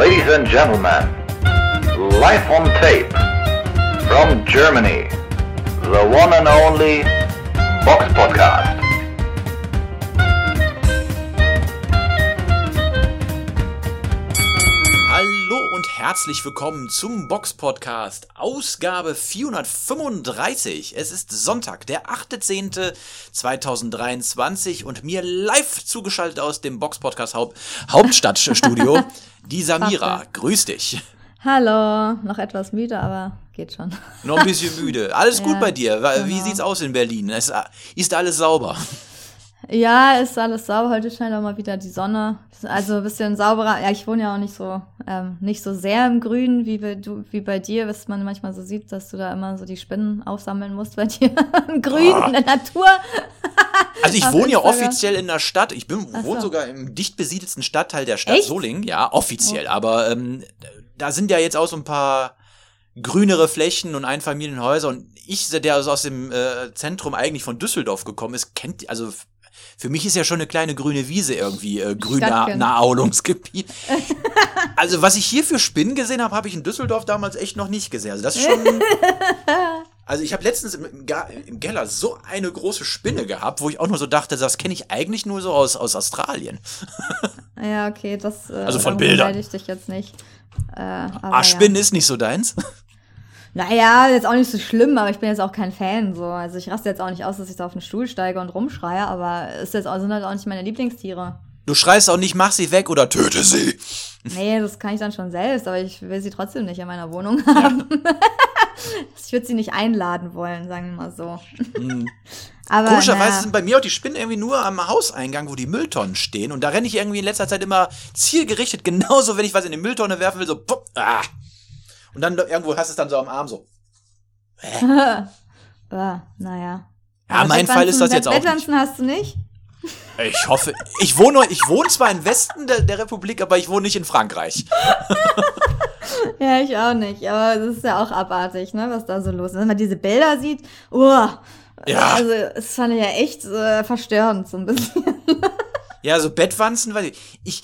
Ladies and gentlemen, live on tape from Germany, the one and only Box Podcast. Herzlich willkommen zum Box Podcast, Ausgabe 435. Es ist Sonntag, der 8.10.2023 und mir live zugeschaltet aus dem Box Podcast Haupt Hauptstadtstudio, die Samira. Grüß dich. Hallo, noch etwas müde, aber geht schon. Noch ein bisschen müde. Alles gut Ja, bei dir? Wie genau. sieht's aus in Berlin? Es, ist alles sauber? Ja, ist alles sauber. Heute scheint auch mal wieder die Sonne. Also ein bisschen sauberer. Ja, ich wohne ja auch nicht so, ähm, nicht so sehr im Grün wie bei, du, wie bei dir, was man manchmal so sieht, dass du da immer so die Spinnen aufsammeln musst bei dir im Grün, Ah. in der Natur. Also ich wohne ja offiziell in der Stadt. Ich bin, Ach wohne so. sogar im dicht besiedelsten Stadtteil der Stadt Echt? Solingen. Ja, offiziell. Oh. Aber ähm, da sind ja jetzt auch so ein paar grünere Flächen und Einfamilienhäuser. Und ich, der also aus dem äh, Zentrum eigentlich von Düsseldorf gekommen ist, kennt, also für mich ist ja schon eine kleine grüne Wiese irgendwie äh. Naherholungsgebiet. also was ich hier für Spinnen gesehen habe, habe ich in Düsseldorf damals echt noch nicht gesehen. Also das ist schon... Also ich habe letztens im, im, Keller so eine große Spinne gehabt, wo ich auch nur so dachte, das kenne ich eigentlich nur so aus, aus Australien. Ja, okay, das. Äh, Also von Bildern. ich dich jetzt nicht. Äh, Ah, Spinnen ist nicht so deins. Ja. Naja, jetzt auch nicht so schlimm, aber ich bin jetzt auch kein Fan. So. Also ich raste jetzt auch nicht aus, dass ich da auf den Stuhl steige und rumschreie, aber ist jetzt auch, sind halt auch nicht meine Lieblingstiere. Du schreist auch nicht, mach sie weg oder töte sie. Nee, das kann ich dann schon selbst, aber ich will sie trotzdem nicht in meiner Wohnung haben. ich würde sie nicht einladen wollen, sagen wir mal so. aber Komischerweise sind bei mir auch die Spinnen irgendwie nur am Hauseingang, wo die Mülltonnen stehen. Und da renne ich irgendwie in letzter Zeit immer zielgerichtet, genauso wenn ich was in die Mülltonne werfen will, so pop, ah. Und dann irgendwo hast du es dann so am Arm so. Ah, naja. Ja, Aber mein Fall ist das jetzt auch nicht. Bettwanzen hast du nicht? Ich hoffe, ich wohne, ich wohne zwar im Westen der, der Republik, aber ich wohne nicht in Frankreich. Ja, ich auch nicht. Aber das ist ja auch abartig, ne, was da so los ist. Wenn man diese Bilder sieht, uh, Ja. also das fand ich ja echt äh, verstörend so ein bisschen. Ja, so Bettwanzen, weil ich,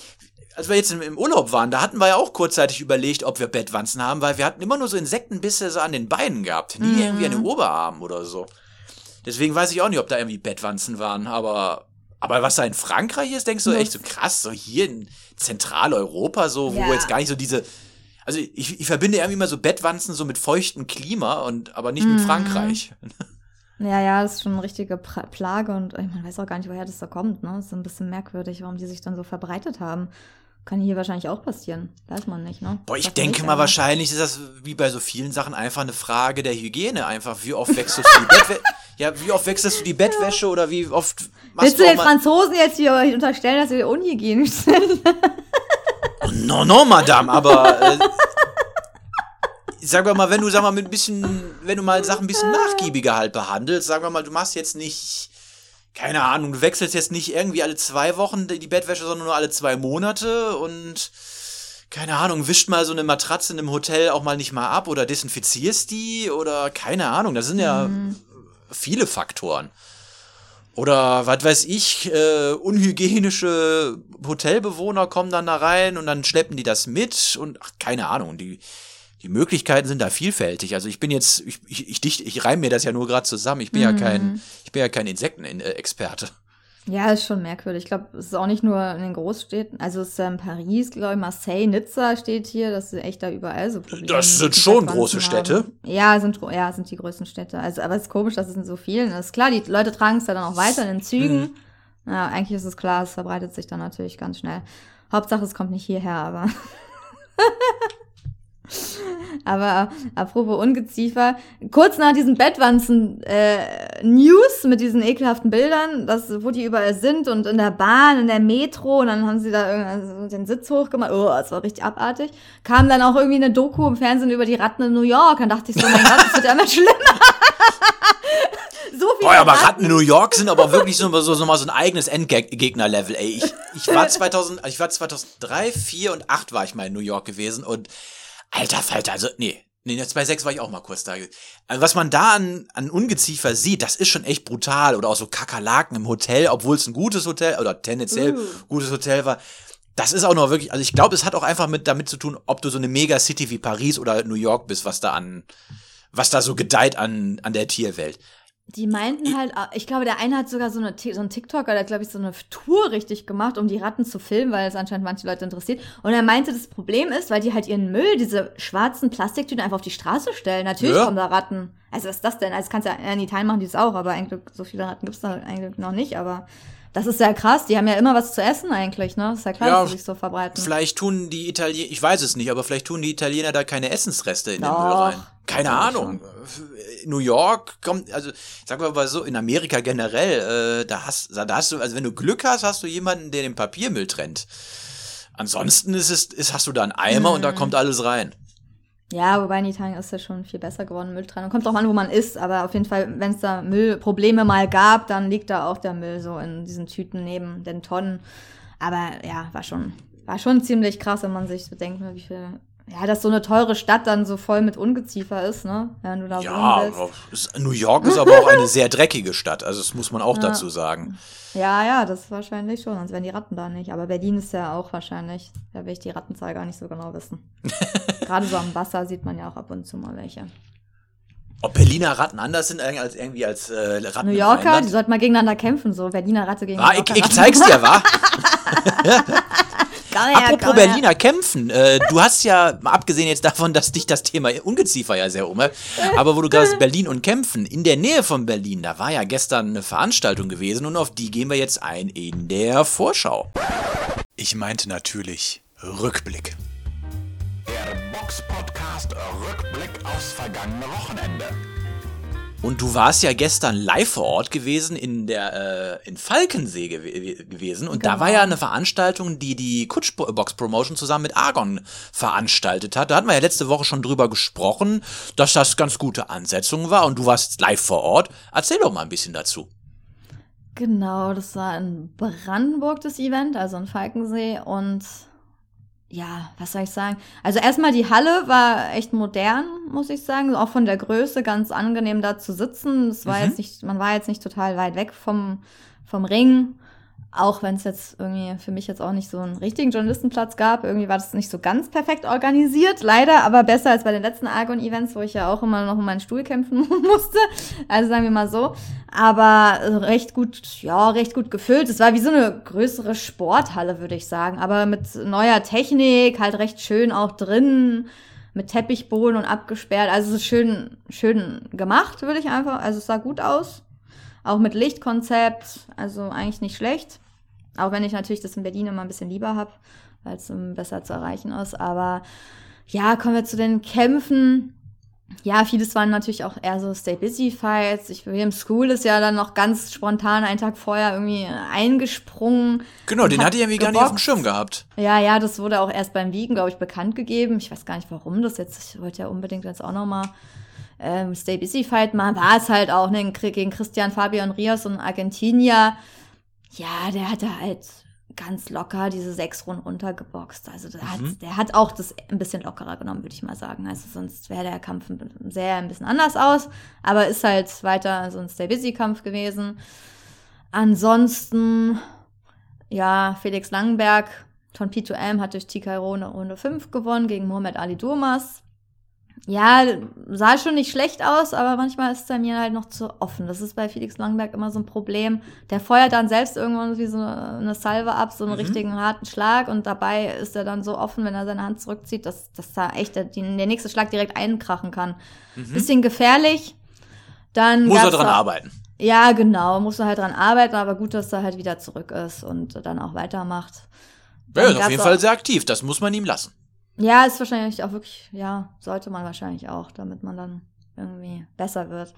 als wir jetzt im, Urlaub waren, da hatten wir ja auch kurzzeitig überlegt, ob wir Bettwanzen haben, weil wir hatten immer nur so Insektenbisse so an den Beinen gehabt, nie irgendwie an den Oberarmen oder so. Deswegen weiß ich auch nicht, ob da irgendwie Bettwanzen waren, aber, aber was da in Frankreich ist, denkst du echt so krass, so hier in Zentraleuropa, so, wo Ja. jetzt gar nicht so diese, also ich, ich verbinde irgendwie immer so Bettwanzen so mit feuchtem Klima und, aber nicht mit Frankreich. Ja, ja, das ist schon eine richtige Plage und ich man weiß auch gar nicht, woher das da kommt, ne? ist so ein bisschen merkwürdig, warum die sich dann so verbreitet haben. Kann hier wahrscheinlich auch passieren. Weiß man nicht, ne? Boah, ich denke mal, wahrscheinlich ist das wie bei so vielen Sachen einfach eine Frage der Hygiene. Einfach, wie oft wechselst du die Bettwäsche? Ja, wie oft wechselst du die Bettwäsche oder wie oft machst Willst du den Franzosen jetzt hier unterstellen, dass sie unhygienisch sind? Oh, No, no, Madame, aber äh, sag wir mal, wenn du, sag mal, mit ein bisschen, wenn du mal Sachen ein bisschen nachgiebiger halt behandelst, sagen wir mal, du machst jetzt nicht, keine Ahnung, du wechselst jetzt nicht irgendwie alle zwei Wochen die Bettwäsche, sondern nur alle zwei Monate und keine Ahnung, wischt mal so eine Matratze in einem Hotel auch mal nicht mal ab oder desinfizierst die oder keine Ahnung, das sind ja viele Faktoren. Oder was weiß ich, äh, unhygienische Hotelbewohner kommen dann da rein und dann schleppen die das mit und ach, keine Ahnung, die, die Möglichkeiten sind da vielfältig. Also ich bin jetzt, ich, ich, ich, dicht- ich reime mir das ja nur gerade zusammen. Ich bin ja kein, ich bin ja kein Insektenexperte. Ja, ist schon merkwürdig. Ich glaube, es ist auch nicht nur in den Großstädten. Also es ist in Paris, glaube ich, Marseille, Nizza steht hier. Das ist echt da überall so Probleme. Das sind schon große Städte. haben. Ja, sind, ja, sind die größten Städte. Also, aber es ist komisch, dass es in so vielen ist. Klar, die Leute tragen es ja dann auch weiter in den Zügen. Mhm. Ja, eigentlich ist es klar, es verbreitet sich dann natürlich ganz schnell. Hauptsache, es kommt nicht hierher, aber. Aber apropos Ungeziefer, kurz nach diesen Bettwanzen äh, News mit diesen ekelhaften Bildern, das, wo die überall sind und in der Bahn, in der Metro, und dann haben sie da irgendwie so den Sitz hochgemacht, oh, das war richtig abartig, kam dann auch irgendwie eine Doku im Fernsehen über die Ratten in New York, dann dachte ich so, mein Gott, das wird ja immer schlimmer. so viele Boah, aber Ratten in New York sind aber wirklich so, so, so mal so ein eigenes Endgegner-Level, ey. Ich, ich war 2000, ich war 2003, 4 und 8 war ich mal in New York gewesen und alter Falter, also, nee. Nee, 2006 war ich auch mal kurz da. Also was man da an, an Ungeziefer sieht, das ist schon echt brutal. Oder auch so Kakerlaken im Hotel, obwohl es ein gutes Hotel oder tendenziell Uh. gutes Hotel war. das ist auch noch wirklich, also ich glaube, es hat auch einfach mit damit zu tun, ob du so eine Megacity wie Paris oder New York bist, was da an, was da so gedeiht an, an der Tierwelt. Die meinten halt, ah, ich glaube, der eine hat sogar so, eine, so einen TikToker, der hat, glaube ich, so eine Tour richtig gemacht, um die Ratten zu filmen, weil es anscheinend manche Leute interessiert. Und er meinte, das Problem ist, weil die halt ihren Müll, diese schwarzen Plastiktüten einfach auf die Straße stellen. Natürlich Ja. kommen da Ratten. Also was ist das denn? Also kannst ja in Italien machen die das auch, aber eigentlich so viele Ratten gibt's da eigentlich noch nicht. Aber das ist ja krass. Die haben ja immer was zu essen eigentlich, ne? ist ja klar, Ja, dass sie sich so verbreiten. Vielleicht tun die Italiener, ich weiß es nicht, aber vielleicht tun die Italiener da keine Essensreste in den Doch, Müll rein. Keine Ahnung. New York kommt, also sagen wir mal so, in Amerika generell, äh, da hast, da hast du, also wenn du Glück hast, hast du jemanden, der den Papiermüll trennt. Ansonsten ist es, ist, hast du da einen Eimer und da Mhm. kommt alles rein. Ja, wobei in Italien ist ja schon viel besser geworden, Müll trennen. Kommt auch an, wo man ist, aber auf jeden Fall, wenn es da Müllprobleme mal gab, dann liegt da auch der Müll so in diesen Tüten neben den Tonnen. Aber ja, war schon, war schon ziemlich krass, wenn man sich bedenkt, wie viel, ja, dass so eine teure Stadt dann so voll mit Ungeziefer ist, ne? Wenn du da Ja, New York ist aber auch eine sehr dreckige Stadt, also das muss man auch Ja. dazu sagen. Ja, ja, das wahrscheinlich schon, sonst wären die Ratten da nicht. Aber Berlin ist ja auch wahrscheinlich, da will ich die Rattenzahl gar nicht so genau wissen. Gerade so am Wasser sieht man ja auch ab und zu mal welche. Ob Berliner Ratten anders sind als irgendwie als äh, Ratten New Yorker, die sollten mal gegeneinander kämpfen, so Berliner Ratte gegen Ah, ich, ich zeig's dir, wa? Komm her, Apropos her. Berliner kämpfen. Äh, du hast ja, mal abgesehen jetzt davon, dass dich das Thema Ungeziefer ja sehr umhält, aber wo du gerade sagst, Berlin und Kämpfen, in der Nähe von Berlin, da war ja gestern eine Veranstaltung gewesen und auf die gehen wir jetzt ein in der Vorschau. Ich meinte natürlich Rückblick. Der Box-Podcast Rückblick aufs vergangene Wochenende. Und du warst ja gestern live vor Ort gewesen in der äh, in Falkensee gew gewesen und da Genau. war ja eine Veranstaltung, die die Kutschbox Promotion zusammen mit Argon veranstaltet hat. Da hatten wir ja letzte Woche schon drüber gesprochen, dass das ganz gute Ansetzung war und du warst live vor Ort. Erzähl doch mal ein bisschen dazu. Genau, das war in Brandenburg das Event, also in Falkensee und ja, was soll ich sagen? Also erstmal die Halle war echt modern, muss ich sagen, auch von der Größe ganz angenehm da zu sitzen. Es war Mhm. jetzt nicht, man war jetzt nicht total weit weg vom vom Ring, auch wenn es jetzt irgendwie für mich jetzt auch nicht so einen richtigen Journalistenplatz gab. Irgendwie war das nicht so ganz perfekt organisiert, leider, aber besser als bei den letzten Argon-Events, wo ich ja auch immer noch um meinen Stuhl kämpfen musste. Also sagen wir mal so. Aber recht gut, ja, recht gut gefüllt. Es war wie so eine größere Sporthalle, würde ich sagen. Aber mit neuer Technik, halt recht schön auch drin, mit Teppichboden und abgesperrt. Also es ist schön, schön gemacht, würde ich einfach. Also es sah gut aus. Auch mit Lichtkonzept, also eigentlich nicht schlecht. Auch wenn ich natürlich das in Berlin immer ein bisschen lieber habe, weil es ähm, besser zu erreichen ist. Aber ja, kommen wir zu den Kämpfen. Ja, vieles waren natürlich auch eher so Stay-Busy-Fights. Ich William School ist ja dann noch ganz spontan einen Tag vorher irgendwie eingesprungen. Genau, den hat hatte ich irgendwie gar nicht auf dem geboxt. Schirm gehabt. Ja, ja, das wurde auch erst beim Wiegen, glaube ich, bekannt gegeben. Ich weiß gar nicht, warum das jetzt. Ich wollte ja unbedingt jetzt auch noch mal ähm, Stay Busy Fight machen. War es halt auch ne, gegen Christian Fabian Rios und Argentinier. Ja, der hatte halt ganz locker diese sechs Runden runtergeboxt. Also der, hat, Mhm. der hat auch das ein bisschen lockerer genommen, würde ich mal sagen. Also sonst wäre der Kampf sehr ein bisschen anders aus. Aber ist halt weiter so ein Stay Busy Kampf gewesen. Ansonsten, ja, Felix Langenberg, von P2M hat durch TK Runde, Runde 5 gewonnen gegen Mohamed Ali Durmas. Ja, sah schon nicht schlecht aus, aber manchmal ist er mir halt noch zu offen. Das ist bei Felix Langenberg immer so ein Problem. Der feuert dann selbst irgendwann wie so eine Salve ab, so einen Mhm. richtigen harten Schlag und dabei ist er dann so offen, wenn er seine Hand zurückzieht, dass, dass da echt der, der nächste Schlag direkt einkrachen kann. Mhm. Bisschen gefährlich. Dann Muss er dran auch- arbeiten. ja, genau, muss er halt dran arbeiten, aber gut, dass er halt wieder zurück ist und dann auch weitermacht. Ja, Dann ist auf jeden auch- Fall sehr aktiv, das muss man ihm lassen. Ja, ist wahrscheinlich auch wirklich, ja, sollte man wahrscheinlich auch, damit man dann irgendwie besser wird.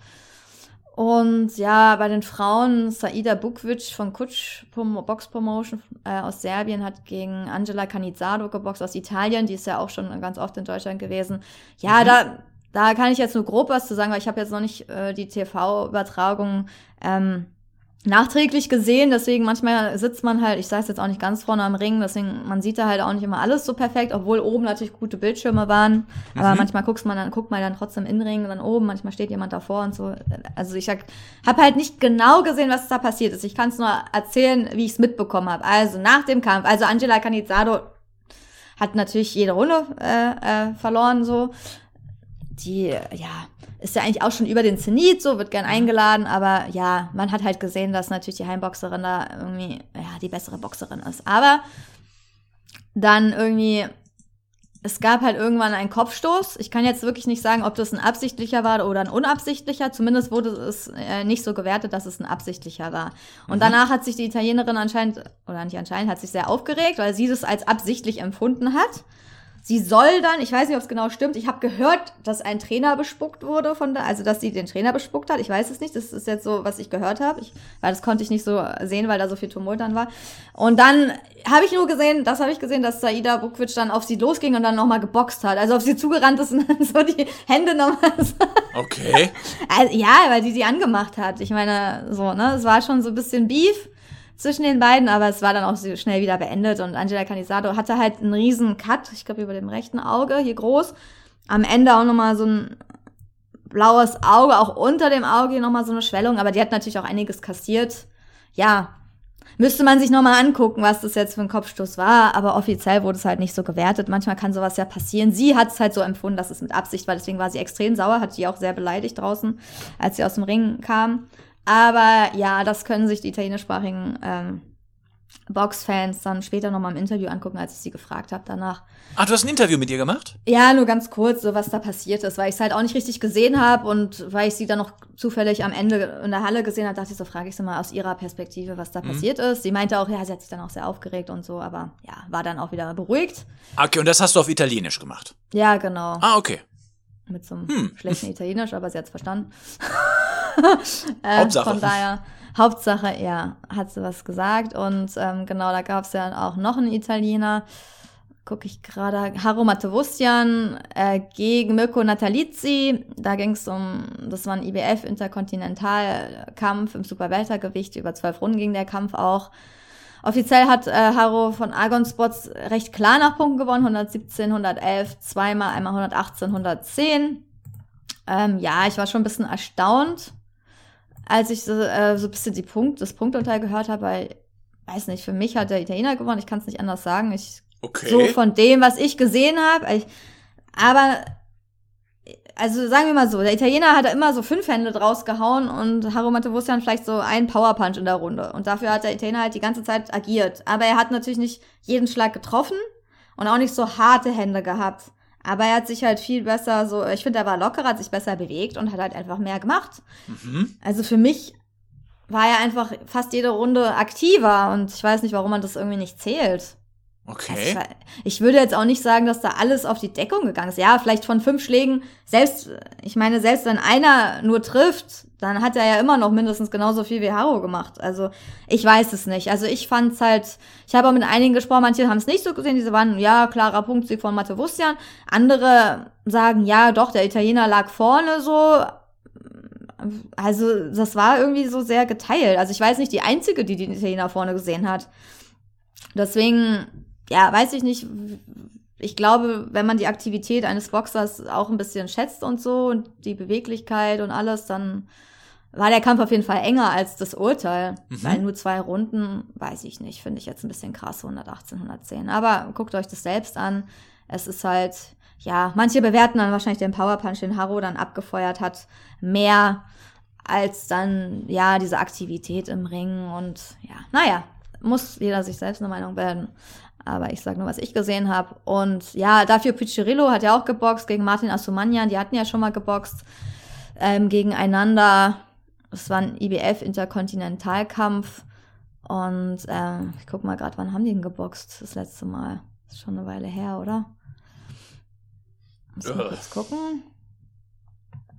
Und ja, bei den Frauen, Saida Bukvic von Kutsch Box Promotion äh, aus Serbien hat gegen Angela Canizzaro geboxt aus Italien. Die ist ja auch schon ganz oft in Deutschland gewesen. Ja, Mhm. da, da kann ich jetzt nur grob was zu sagen, weil ich habe jetzt noch nicht äh, die TV-Übertragung ähm, nachträglich gesehen, deswegen manchmal sitzt man halt, ich sage jetzt auch nicht ganz vorne am Ring, deswegen man sieht da halt auch nicht immer alles so perfekt, obwohl oben natürlich gute Bildschirme waren, aber Mhm. manchmal guckt man dann guckt man dann trotzdem in den Ring und dann oben, manchmal steht jemand davor und so. Also ich habe halt nicht genau gesehen, was da passiert ist. Ich kann es nur erzählen, wie ich es mitbekommen habe. Also nach dem Kampf, also Angela Canizado hat natürlich jede Runde äh, äh, verloren so. Die ja ist ja eigentlich auch schon über den Zenit, so wird gern eingeladen, aber ja, man hat halt gesehen, dass natürlich die Heimboxerin da irgendwie ja die bessere Boxerin ist. Aber dann irgendwie es gab halt irgendwann einen Kopfstoß. Ich kann jetzt wirklich nicht sagen, ob das ein absichtlicher war oder ein unabsichtlicher. Zumindest wurde es äh, nicht so gewertet, dass es ein absichtlicher war. Und danach hat sich die Italienerin anscheinend, oder nicht anscheinend, hat sich sehr aufgeregt, weil sie das als absichtlich empfunden hat. Sie soll dann, ich weiß nicht, ob es genau stimmt, ich habe gehört, dass ein Trainer bespuckt wurde von da, also dass sie den Trainer bespuckt hat. Ich weiß es nicht, das ist jetzt so, was ich gehört habe, weil das konnte ich nicht so sehen, weil da so viel Tumult dann war. Und dann habe ich nur gesehen, das habe ich gesehen, dass Saida Bukvic dann auf sie losging und dann nochmal geboxt hat. Also auf sie zugerannt ist und dann so die Hände nochmal so Okay. also, ja, weil die sie angemacht hat. Ich meine, so, ne? Es war schon so ein bisschen Beef zwischen den beiden, aber es war dann auch so schnell wieder beendet und Angela Canizado hatte halt einen riesen Cut, ich glaube über dem rechten Auge, hier groß. Am Ende auch nochmal so ein blaues Auge, auch unter dem Auge nochmal so eine Schwellung, aber die hat natürlich auch einiges kassiert. Ja, müsste man sich nochmal angucken, was das jetzt für ein Kopfstoß war, aber offiziell wurde es halt nicht so gewertet. Manchmal kann sowas ja passieren. Sie hat es halt so empfunden, dass es mit Absicht war, deswegen war sie extrem sauer, hat die auch sehr beleidigt draußen, als sie aus dem Ring kam. Aber ja, das können sich die italienischsprachigen ähm, Boxfans dann später nochmal im Interview angucken, als ich sie gefragt habe danach. Ach, du hast ein Interview mit ihr gemacht? Ja, nur ganz kurz, so was da passiert ist, weil ich es halt auch nicht richtig gesehen habe und weil ich sie dann noch zufällig am Ende in der Halle gesehen habe, dachte ich so, frage ich sie mal aus ihrer Perspektive, was da passiert ist. Sie meinte auch, ja, sie hat sich dann auch sehr aufgeregt und so, aber ja, war dann auch wieder beruhigt. Okay, und das hast du auf Italienisch gemacht. Ja, genau. Ah, okay. Mit so einem Hm. schlechten Italienisch, aber sie hat es verstanden. äh, Hauptsache. Von daher, Hauptsache, ja, hat sie was gesagt. Und ähm, genau, da gab es ja auch noch einen Italiener. Gucke ich gerade, Haro Matevustian äh, gegen Mirko Natalizzi. Da ging es um, das war ein IBF-Interkontinentalkampf im Superweltergewicht. Über zwölf Runden ging der Kampf auch. Offiziell hat äh, Haro von Argon Spots recht klar nach Punkten gewonnen. 117, 111, zweimal, einmal 118, 110. Ähm, ja, ich war schon ein bisschen erstaunt, als ich so, äh, so ein bisschen die Punkt, das Punktunteil gehört habe, weil, weiß nicht, für mich hat der Italiener gewonnen. Ich kann es nicht anders sagen. Ich Okay. so von dem, was ich gesehen habe. Aber, also sagen wir mal so, der Italiener hat da immer so fünf Hände draus gehauen und Haro Matevustian vielleicht so einen Powerpunch in der Runde. Und dafür hat der Italiener halt die ganze Zeit agiert. Aber er hat natürlich nicht jeden Schlag getroffen und auch nicht so harte Hände gehabt. Aber er hat sich halt viel besser so, ich finde, er war lockerer, hat sich besser bewegt und hat halt einfach mehr gemacht. mhm. Also für mich war er einfach fast jede Runde aktiver und ich weiß nicht, warum man das irgendwie nicht zählt. Okay. ich, war- ich würde jetzt auch nicht sagen, dass da alles auf die Deckung gegangen ist. Ja, vielleicht von fünf Schlägen, selbst, ich meine, selbst wenn einer nur trifft, dann hat er ja immer noch mindestens genauso viel wie Haro gemacht. Also ich weiß es nicht. Also ich fand's halt, ich habe auch mit einigen gesprochen, manche haben es nicht so gesehen, diese waren, ja, klarer Punktsieg von Matevustian. Andere sagen, ja, doch, der Italiener lag vorne so. Also das war irgendwie so sehr geteilt. Also ich weiß nicht, die einzige, die den Italiener vorne gesehen hat. Deswegen, ja, weiß ich nicht. Ich glaube, wenn man die Aktivität eines Boxers auch ein bisschen schätzt und so und die Beweglichkeit und alles, dann war der Kampf auf jeden Fall enger als das Urteil. Mhm. Weil nur zwei Runden, weiß ich nicht, finde ich jetzt ein bisschen krass, 118, 110. Aber guckt euch das selbst an. Es ist halt, ja, manche bewerten dann wahrscheinlich den Powerpunch, den Haro dann abgefeuert hat, mehr als dann, ja, diese Aktivität im Ring und ja, naja, muss jeder sich selbst eine Meinung bilden. Aber ich sage nur, was ich gesehen habe. Und ja, dafür Piccirillo hat ja auch geboxt gegen Martin Assumanian. Die hatten ja schon mal geboxt ähm, gegeneinander. Es war ein IBF-Interkontinentalkampf. Und ähm, ich guck mal gerade, wann haben die denn geboxt? Das letzte Mal. ist schon eine Weile her, oder? Muss mal Ugh. kurz gucken.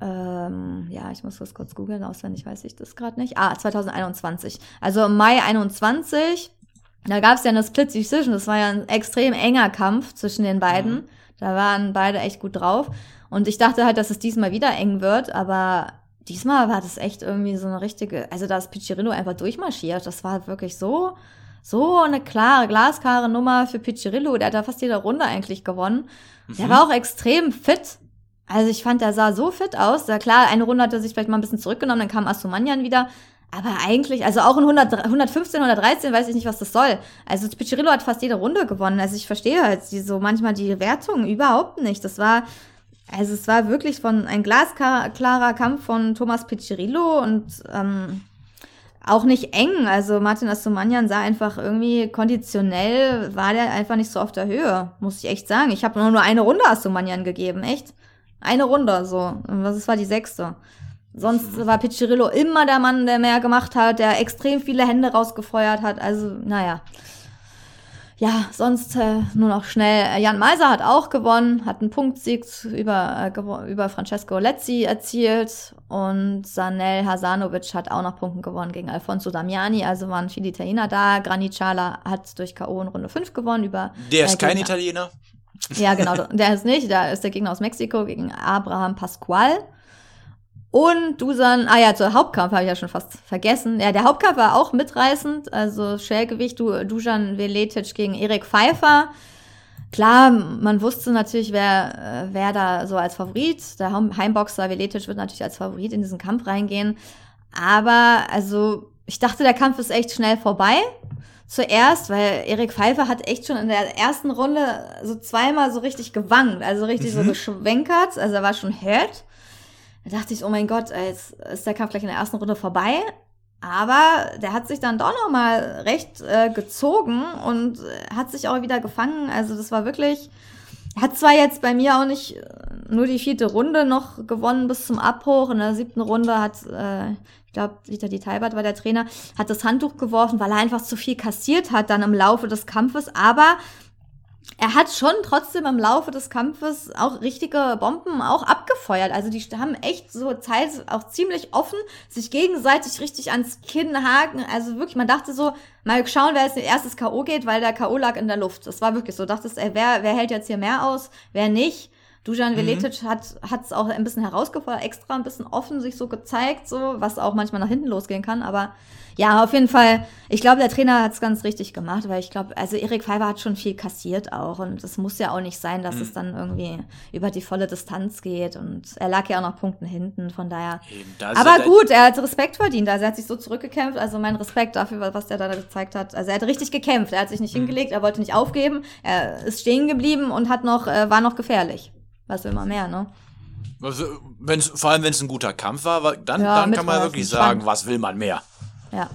Ähm, ja, ich muss das kurz googeln, auswendig weiß ich das gerade nicht. Ah, 2021. Also im Mai 21, da gab es ja eine Split Decision. Das war ja ein extrem enger Kampf zwischen den beiden. Mhm. Da waren beide echt gut drauf. Und ich dachte halt, dass es diesmal wieder eng wird, aber diesmal war das echt irgendwie so eine richtige, also da ist Piccirillo einfach durchmarschiert. Das war wirklich so, so eine klare, glasklare Nummer für Piccirillo. Der hat da fast jede Runde eigentlich gewonnen. Der war auch extrem fit. Also ich fand, der sah so fit aus. Ja klar, eine Runde hat er sich vielleicht mal ein bisschen zurückgenommen, dann kam Asumanyan wieder. Aber eigentlich, also auch in 100, 115, 113 weiß ich nicht, was das soll. Also Piccirillo hat fast jede Runde gewonnen. Also ich verstehe halt die, so manchmal die Wertung überhaupt nicht. Das war, also es war wirklich von ein glasklarer Kampf von Thomas Piccirillo und ähm, auch nicht eng. Also Martin Asumanyan sah einfach irgendwie konditionell, war der einfach nicht so auf der Höhe, muss ich echt sagen. Ich habe nur, nur eine Runde Asumanyan gegeben, echt. Eine Runde, so. Und was war die sechste? Sonst war Piccirillo immer der Mann, der mehr gemacht hat, der extrem viele Hände rausgefeuert hat. Also, naja. Ja, sonst äh, nur noch schnell. Jan Meiser hat auch gewonnen, hat einen Punktsieg über, äh, über Francesco Lezzi erzielt und Sanel Hasanovic hat auch noch Punkten gewonnen gegen Alfonso Damiani. Also waren viele Italiener da. Granit hat durch K.O. in Runde 5 gewonnen über. Der ist äh, kein Gegner- Italiener. ja, genau, der ist nicht. Da ist der Gegner aus Mexiko gegen Abraham Pascual. Und Dusan, ah ja, zur Hauptkampf habe ich ja schon fast vergessen. Ja, der Hauptkampf war auch mitreißend. Also Schwergewicht, du, Dusan Veletic gegen Erik Pfeiffer. Klar, man wusste natürlich, wer, äh, wer da so als Favorit. Der Heim- Heimboxer Veletic wird natürlich als Favorit in diesen Kampf reingehen. Aber, also, ich dachte, der Kampf ist echt schnell vorbei. Zuerst, weil Erik Pfeiffer hat echt schon in der ersten Runde so zweimal so richtig gewankt, also richtig so geschwenkert, also er war schon hurt. Da dachte ich, oh mein Gott, jetzt ist der Kampf gleich in der ersten Runde vorbei. Aber der hat sich dann doch noch mal recht äh, gezogen und äh, hat sich auch wieder gefangen. Also das war wirklich, hat zwar jetzt bei mir auch nicht äh, nur die vierte Runde noch gewonnen bis zum Abbruch. In der siebten Runde hat, äh, ich glaube, Dieter die Talbert war der Trainer, hat das Handtuch geworfen, weil er einfach zu viel kassiert hat dann im Laufe des Kampfes. Aber er hat schon trotzdem im Laufe des Kampfes auch richtige Bomben auch abgefeuert. Also die haben echt so Zeit auch ziemlich offen sich gegenseitig richtig ans Kinn haken. Also wirklich, man dachte so, mal schauen, wer als erstes K.O. geht, weil der K.O. lag in der Luft. Das war wirklich so. Dachtest, ey, wer, wer hält jetzt hier mehr aus, wer nicht? Dujan Veletic hat es auch ein bisschen herausgefordert, extra ein bisschen offen sich so gezeigt, so, was auch manchmal nach hinten losgehen kann. Aber ja, auf jeden Fall, ich glaube, der Trainer hat es ganz richtig gemacht, weil ich glaube, also Erik Pfeiffer hat schon viel kassiert auch. Und es muss ja auch nicht sein, dass es dann irgendwie über die volle Distanz geht. Und er lag ja auch noch Punkten hinten, von daher. Aber er- gut, er hat Respekt verdient, also er hat sich so zurückgekämpft, also mein Respekt dafür, was er da gezeigt hat. Also er hat richtig gekämpft, er hat sich nicht hingelegt, er wollte nicht aufgeben, er ist stehen geblieben und hat noch, äh, war noch gefährlich. Was will man mehr, ne? Also, wenn's, vor allem, wenn es ein guter Kampf war, wa- dann, Ja, dann kann man wirklich spannend. sagen, was will man mehr. Ja,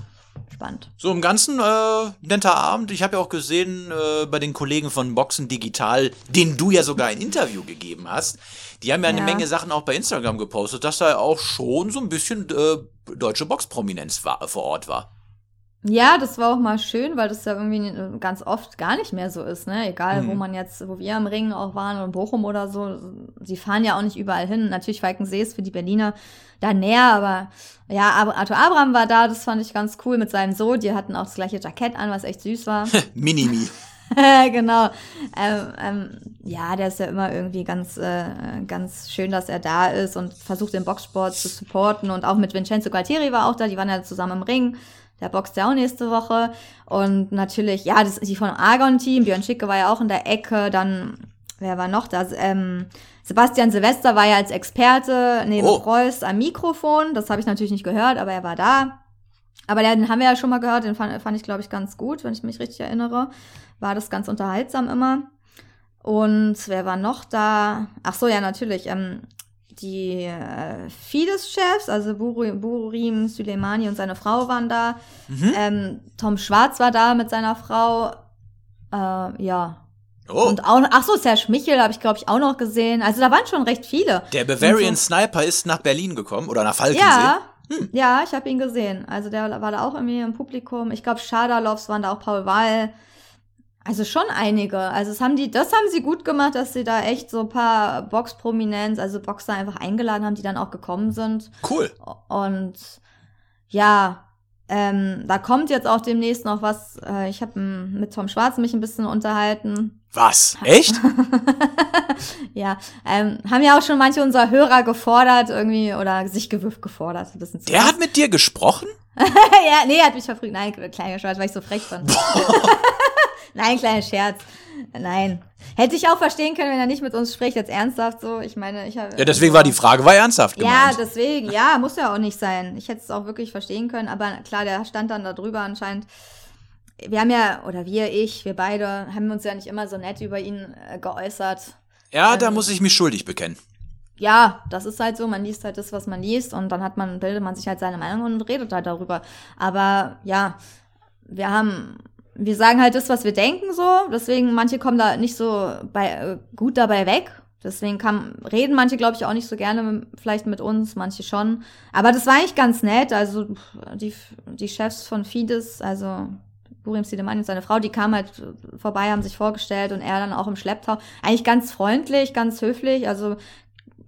spannend. So im Ganzen äh, netter Abend. Ich habe ja auch gesehen äh, bei den Kollegen von Boxen Digital, denen du ja sogar ein Interview gegeben hast. Die haben ja eine Ja. Menge Sachen auch bei Instagram gepostet, dass da auch schon so ein bisschen äh, deutsche Boxprominenz war, vor Ort war. Ja, das war auch mal schön, weil das ja irgendwie äh, ganz oft gar nicht mehr so ist, ne? Egal, wo Mhm. man jetzt, wo wir im Ring auch waren, in Bochum oder so, sie fahren ja auch nicht überall hin. Natürlich Falkensee ist für die Berliner da näher, aber ja, Arthur Abraham war da, das fand ich ganz cool mit seinem Sohn. Die hatten auch das gleiche Jackett an, was echt süß war. Minimi. genau. Ähm, ähm, ja, der ist ja immer irgendwie ganz, äh, ganz schön, dass er da ist und versucht den Boxsport zu supporten. Und auch mit Vincenzo Gualtieri war auch da, die waren ja zusammen im Ring. Der boxt ja auch nächste Woche. Und natürlich, ja, das die von Argon-Team, Björn Schicke war ja auch in der Ecke. Dann, wer war noch da? Ähm, Sebastian Silvester war ja als Experte neben Oh. Preuß am Mikrofon. Das habe ich natürlich nicht gehört, aber er war da. Aber den haben wir ja schon mal gehört, den fand, fand ich, glaube ich, ganz gut, wenn ich mich richtig erinnere. War das ganz unterhaltsam immer. Und wer war noch da? Ach so, ja, natürlich. Ähm, die äh, Fides-Chefs, also Buru- Burim Suleimani und seine Frau waren da. Mhm. Ähm, Tom Schwarz war da mit seiner Frau. Äh, ja. Oh, Und auch, ach so, Serge Michel habe ich, glaube ich, auch noch gesehen. Also da waren schon recht viele. der Bavarian so- Sniper ist nach Berlin gekommen oder nach Falkensee. Ja, ja, ich habe ihn gesehen. Also der war da auch irgendwie im Publikum. Ich glaube, Schadalovs waren da auch Paul Wall. Also schon einige. Also das haben die, das haben sie gut gemacht, dass sie da echt so ein paar Box-Prominenz, also Boxer einfach eingeladen haben, die dann auch gekommen sind. Cool. Und ja, Ähm, da kommt jetzt auch demnächst noch was. Äh, ich habe mit Tom Schwarz mich ein bisschen unterhalten. Was? Echt? ja, ähm, haben ja auch schon manche unserer Hörer gefordert irgendwie oder sich gewürft gefordert. Ein bisschen Der hat mit dir gesprochen? ja, nee, er hat mich verfrüht. Nein, kleiner Scherz, weil ich so frech fand. Nein, kleiner Scherz. Nein. Hätte ich auch verstehen können, wenn er nicht mit uns spricht, jetzt ernsthaft so. Ich meine, ich habe. Ja, deswegen war die Frage, war ernsthaft gemeint. Ja, deswegen, ja, muss ja auch nicht sein. Ich hätte es auch wirklich verstehen können, aber klar, der stand dann da drüber anscheinend. Wir haben ja, oder wir, ich, wir beide, haben uns ja nicht immer so nett über ihn äh, geäußert. Ja, da muss ich mich schuldig bekennen. Ja, das ist halt so, man liest halt das, was man liest und dann hat man, bildet man sich halt seine Meinung und redet halt darüber. Aber ja, wir haben wir sagen halt das, was wir denken, so. Deswegen, manche kommen da nicht so bei, äh, gut dabei weg. Deswegen kann, reden manche, glaube ich, auch nicht so gerne vielleicht mit uns, manche schon. Aber das war eigentlich ganz nett. Also die, die Chefs von Fides, also Burim Sideman und seine Frau, die kamen halt vorbei, haben sich vorgestellt und er dann auch im Schlepptau. Eigentlich ganz freundlich, ganz höflich. Also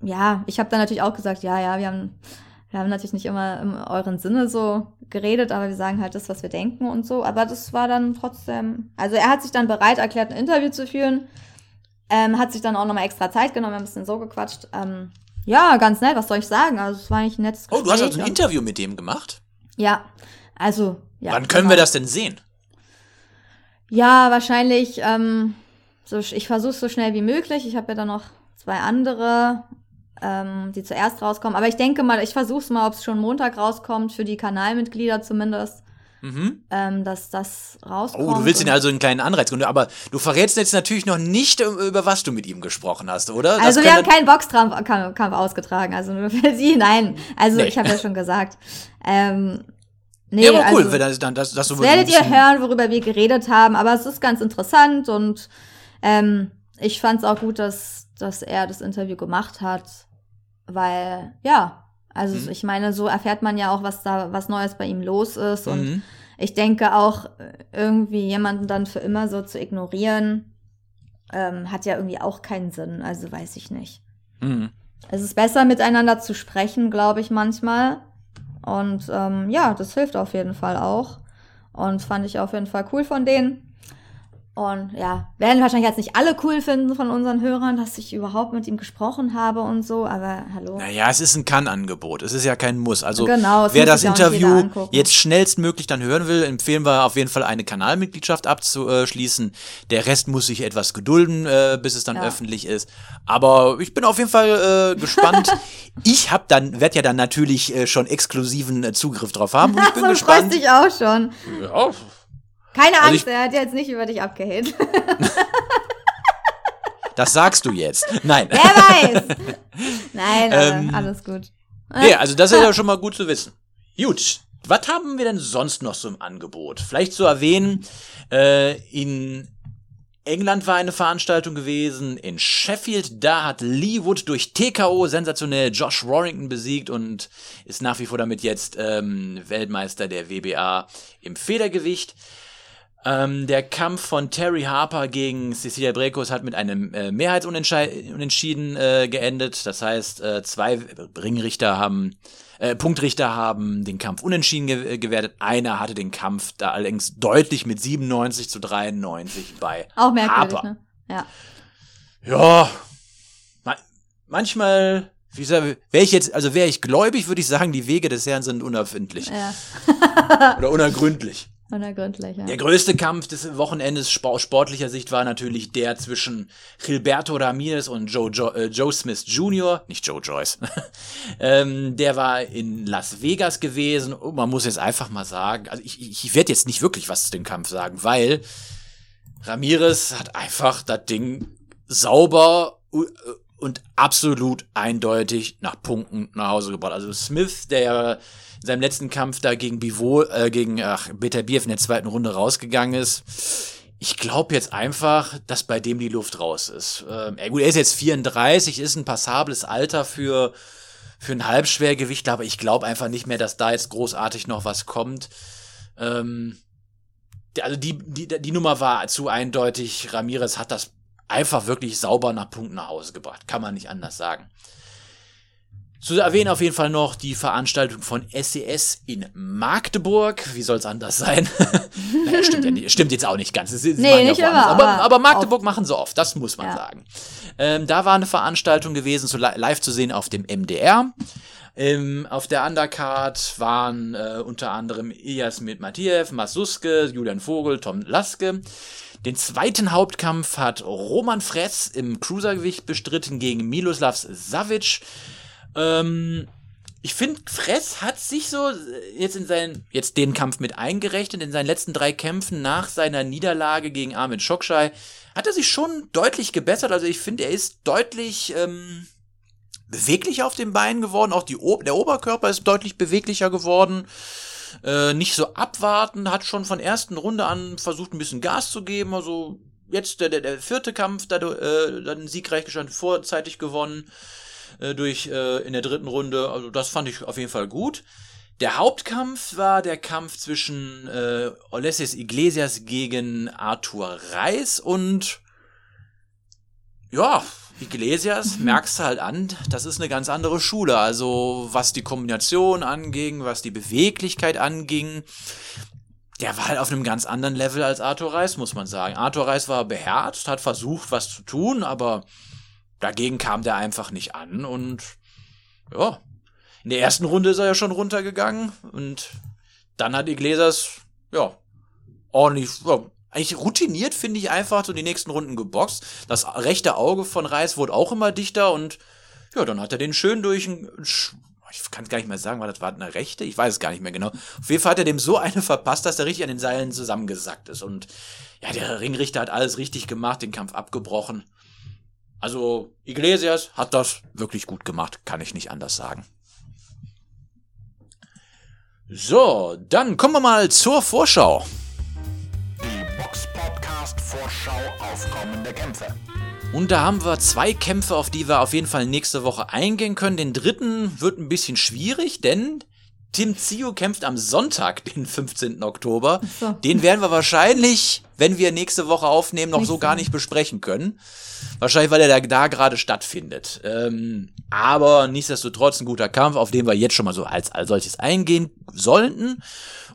ja, ich habe dann natürlich auch gesagt, ja, ja, wir haben wir haben natürlich nicht immer in euren Sinne so geredet, aber wir sagen halt das, was wir denken und so. Aber das war dann trotzdem, also er hat sich dann bereit erklärt, ein Interview zu führen, ähm, hat sich dann auch nochmal extra Zeit genommen, ein bisschen so gequatscht. Ähm, ja, ganz nett, was soll ich sagen? Also es war eigentlich ein nettes Gespräch. Oh, du hast also ein Interview mit dem gemacht? Ja, also, ja. Wann können genau. wir das denn sehen? Ja, wahrscheinlich, ähm, so, ich versuche es so schnell wie möglich. Ich habe ja dann noch zwei andere ähm, die zuerst rauskommen. Aber ich denke mal, ich versuche es mal, ob es schon Montag rauskommt, für die Kanalmitglieder zumindest. Mhm. Ähm, dass das rauskommt. Oh, du willst ihn also einen kleinen Anreiz gründen, aber du verrätst jetzt natürlich noch nicht, über was du mit ihm gesprochen hast, oder? Also wir haben keinen Boxkampf ausgetragen, also nur für sie, nein. Also nee. ich habe ja schon gesagt. Ähm, nee, ja, aber cool, also, wenn das, dann, das, das so Werdet ihr hören, worüber wir geredet haben, aber es ist ganz interessant und ähm, ich fand es auch gut, dass, dass er das Interview gemacht hat weil, ja, also mhm. ich meine, so erfährt man ja auch, was da, was Neues bei ihm los ist. Und mhm. ich denke auch, irgendwie jemanden dann für immer so zu ignorieren, ähm, hat ja irgendwie auch keinen Sinn. Also weiß ich nicht. Mhm. Es ist besser, miteinander zu sprechen, glaube ich, manchmal. Und ähm, ja, das hilft auf jeden Fall auch. Und fand ich auf jeden Fall cool von denen. Und ja, werden wahrscheinlich jetzt nicht alle cool finden von unseren Hörern, dass ich überhaupt mit ihm gesprochen habe und so, aber hallo. Naja, es ist ein Kann-Angebot. Es ist ja kein Muss. Also, genau, wer das Interview jetzt schnellstmöglich dann hören will, empfehlen wir auf jeden Fall eine Kanalmitgliedschaft abzuschließen. Der Rest muss sich etwas gedulden, äh, bis es dann ja. öffentlich ist. Aber ich bin auf jeden Fall äh, gespannt. ich hab dann, werde ja dann natürlich äh, schon exklusiven äh, Zugriff drauf haben. Und ich bin so gespannt. dich auch schon. Ja, keine also Angst, er hat jetzt nicht über dich abgehängt. das sagst du jetzt. Nein. Wer weiß. Nein, ähm, alles gut. Nee, also das ist ja schon mal gut zu wissen. Gut. Was haben wir denn sonst noch so im Angebot? Vielleicht zu erwähnen, äh, in England war eine Veranstaltung gewesen, in Sheffield, da hat Lee Wood durch TKO sensationell Josh Warrington besiegt und ist nach wie vor damit jetzt ähm, Weltmeister der WBA im Federgewicht. Ähm, der Kampf von Terry Harper gegen Cecilia Brekos hat mit einem äh, Mehrheitsunentschieden äh, geendet. Das heißt, äh, zwei Ringrichter haben, äh, Punktrichter haben den Kampf unentschieden ge äh, gewertet. Einer hatte den Kampf da allerdings deutlich mit 97 zu 93 bei Auch merkwürdig, Harper. ne? Ja. Ja. Ma manchmal wie wäre ich jetzt, also wäre ich gläubig, würde ich sagen, die Wege des Herrn sind unerfindlich. Ja. Oder unergründlich. Unergründlich, ja. Der größte Kampf des Wochenendes sportlicher Sicht war natürlich der zwischen Gilberto Ramirez und Joe, jo äh, Joe Smith Jr., nicht Joe Joyce. ähm, der war in Las Vegas gewesen. Und man muss jetzt einfach mal sagen, also ich, ich werde jetzt nicht wirklich was zu dem Kampf sagen, weil Ramirez hat einfach das Ding sauber und absolut eindeutig nach Punkten nach Hause gebracht. Also Smith, der in seinem letzten Kampf da gegen Bivol, äh, gegen ach, Beterbiev in der zweiten Runde rausgegangen ist. Ich glaube jetzt einfach, dass bei dem die Luft raus ist. Ähm, gut, er ist jetzt 34, ist ein passables Alter für, für ein Halbschwergewicht, aber ich glaube einfach nicht mehr, dass da jetzt großartig noch was kommt. Ähm, also die, die, die Nummer war zu eindeutig. Ramirez hat das einfach wirklich sauber nach Punkten nach Hause gebracht. Kann man nicht anders sagen. Zu erwähnen auf jeden Fall noch die Veranstaltung von SES in Magdeburg. Wie soll es anders sein? naja, stimmt, ja nicht, stimmt jetzt auch nicht ganz. Ist- Nee, nicht immer, aber, aber aber Magdeburg machen sie oft, das muss man Ja. sagen. Ähm, da war eine Veranstaltung gewesen, li live zu sehen auf dem MDR. Ähm, auf der Undercard waren äh, unter anderem Ilias mit Matiev, Masuske, Julian Vogel, Tom Laske. Den zweiten Hauptkampf hat Roman Fress im Cruisergewicht bestritten gegen Miloslav Savic. Ähm, ich finde, Fress hat sich so äh, jetzt in seinen, jetzt den Kampf mit eingerechnet, in seinen letzten drei Kämpfen nach seiner Niederlage gegen Armin Schokschai, hat er sich schon deutlich gebessert. Also ich finde, er ist deutlich ähm, beweglicher auf den Beinen geworden. Auch die, der Oberkörper ist deutlich beweglicher geworden. Äh, nicht so abwarten, hat schon von ersten Runde an versucht, ein bisschen Gas zu geben. Also jetzt der, der, der vierte Kampf, da äh, dann siegreich gestanden, vorzeitig gewonnen äh, durch äh, in der dritten Runde. Also das fand ich auf jeden Fall gut. Der Hauptkampf war der Kampf zwischen äh, Olesias Iglesias gegen Arthur Reis und ja, Iglesias merkst du halt an, das ist eine ganz andere Schule. Also was die Kombination anging, was die Beweglichkeit anging, der war halt auf einem ganz anderen Level als Arthur Reis, muss man sagen. Arthur Reis war beherzt, hat versucht, was zu tun, aber dagegen kam der einfach nicht an und ja, in der ersten Runde ist er ja schon runtergegangen und dann hat Iglesias, ja, ordentlich, ja, eigentlich routiniert, finde ich einfach, so die nächsten Runden geboxt. Das rechte Auge von Reis wurde auch immer dichter und ja, dann hat er den schön durch ein, ich kann es gar nicht mehr sagen, war das war eine rechte? Ich weiß es gar nicht mehr genau. Auf jeden Fall hat er dem so eine verpasst, dass er richtig an den Seilen zusammengesackt ist. Und ja, der Ringrichter hat alles richtig gemacht, den Kampf abgebrochen. Also, Iglesias hat das wirklich gut gemacht, kann ich nicht anders sagen. So, dann kommen wir mal zur Vorschau. Vorschau auf kommende Kämpfe. Und da haben wir zwei Kämpfe, auf die wir auf jeden Fall nächste Woche eingehen können. Den dritten wird ein bisschen schwierig, denn Tim Zio kämpft am Sonntag, den 15. Oktober. so. Den werden wir wahrscheinlich, wenn wir nächste Woche aufnehmen, noch so gar nicht besprechen können. Wahrscheinlich, weil er da, da gerade stattfindet. Ähm, aber nichtsdestotrotz ein guter Kampf, auf den wir jetzt schon mal so als, als solches eingehen sollten.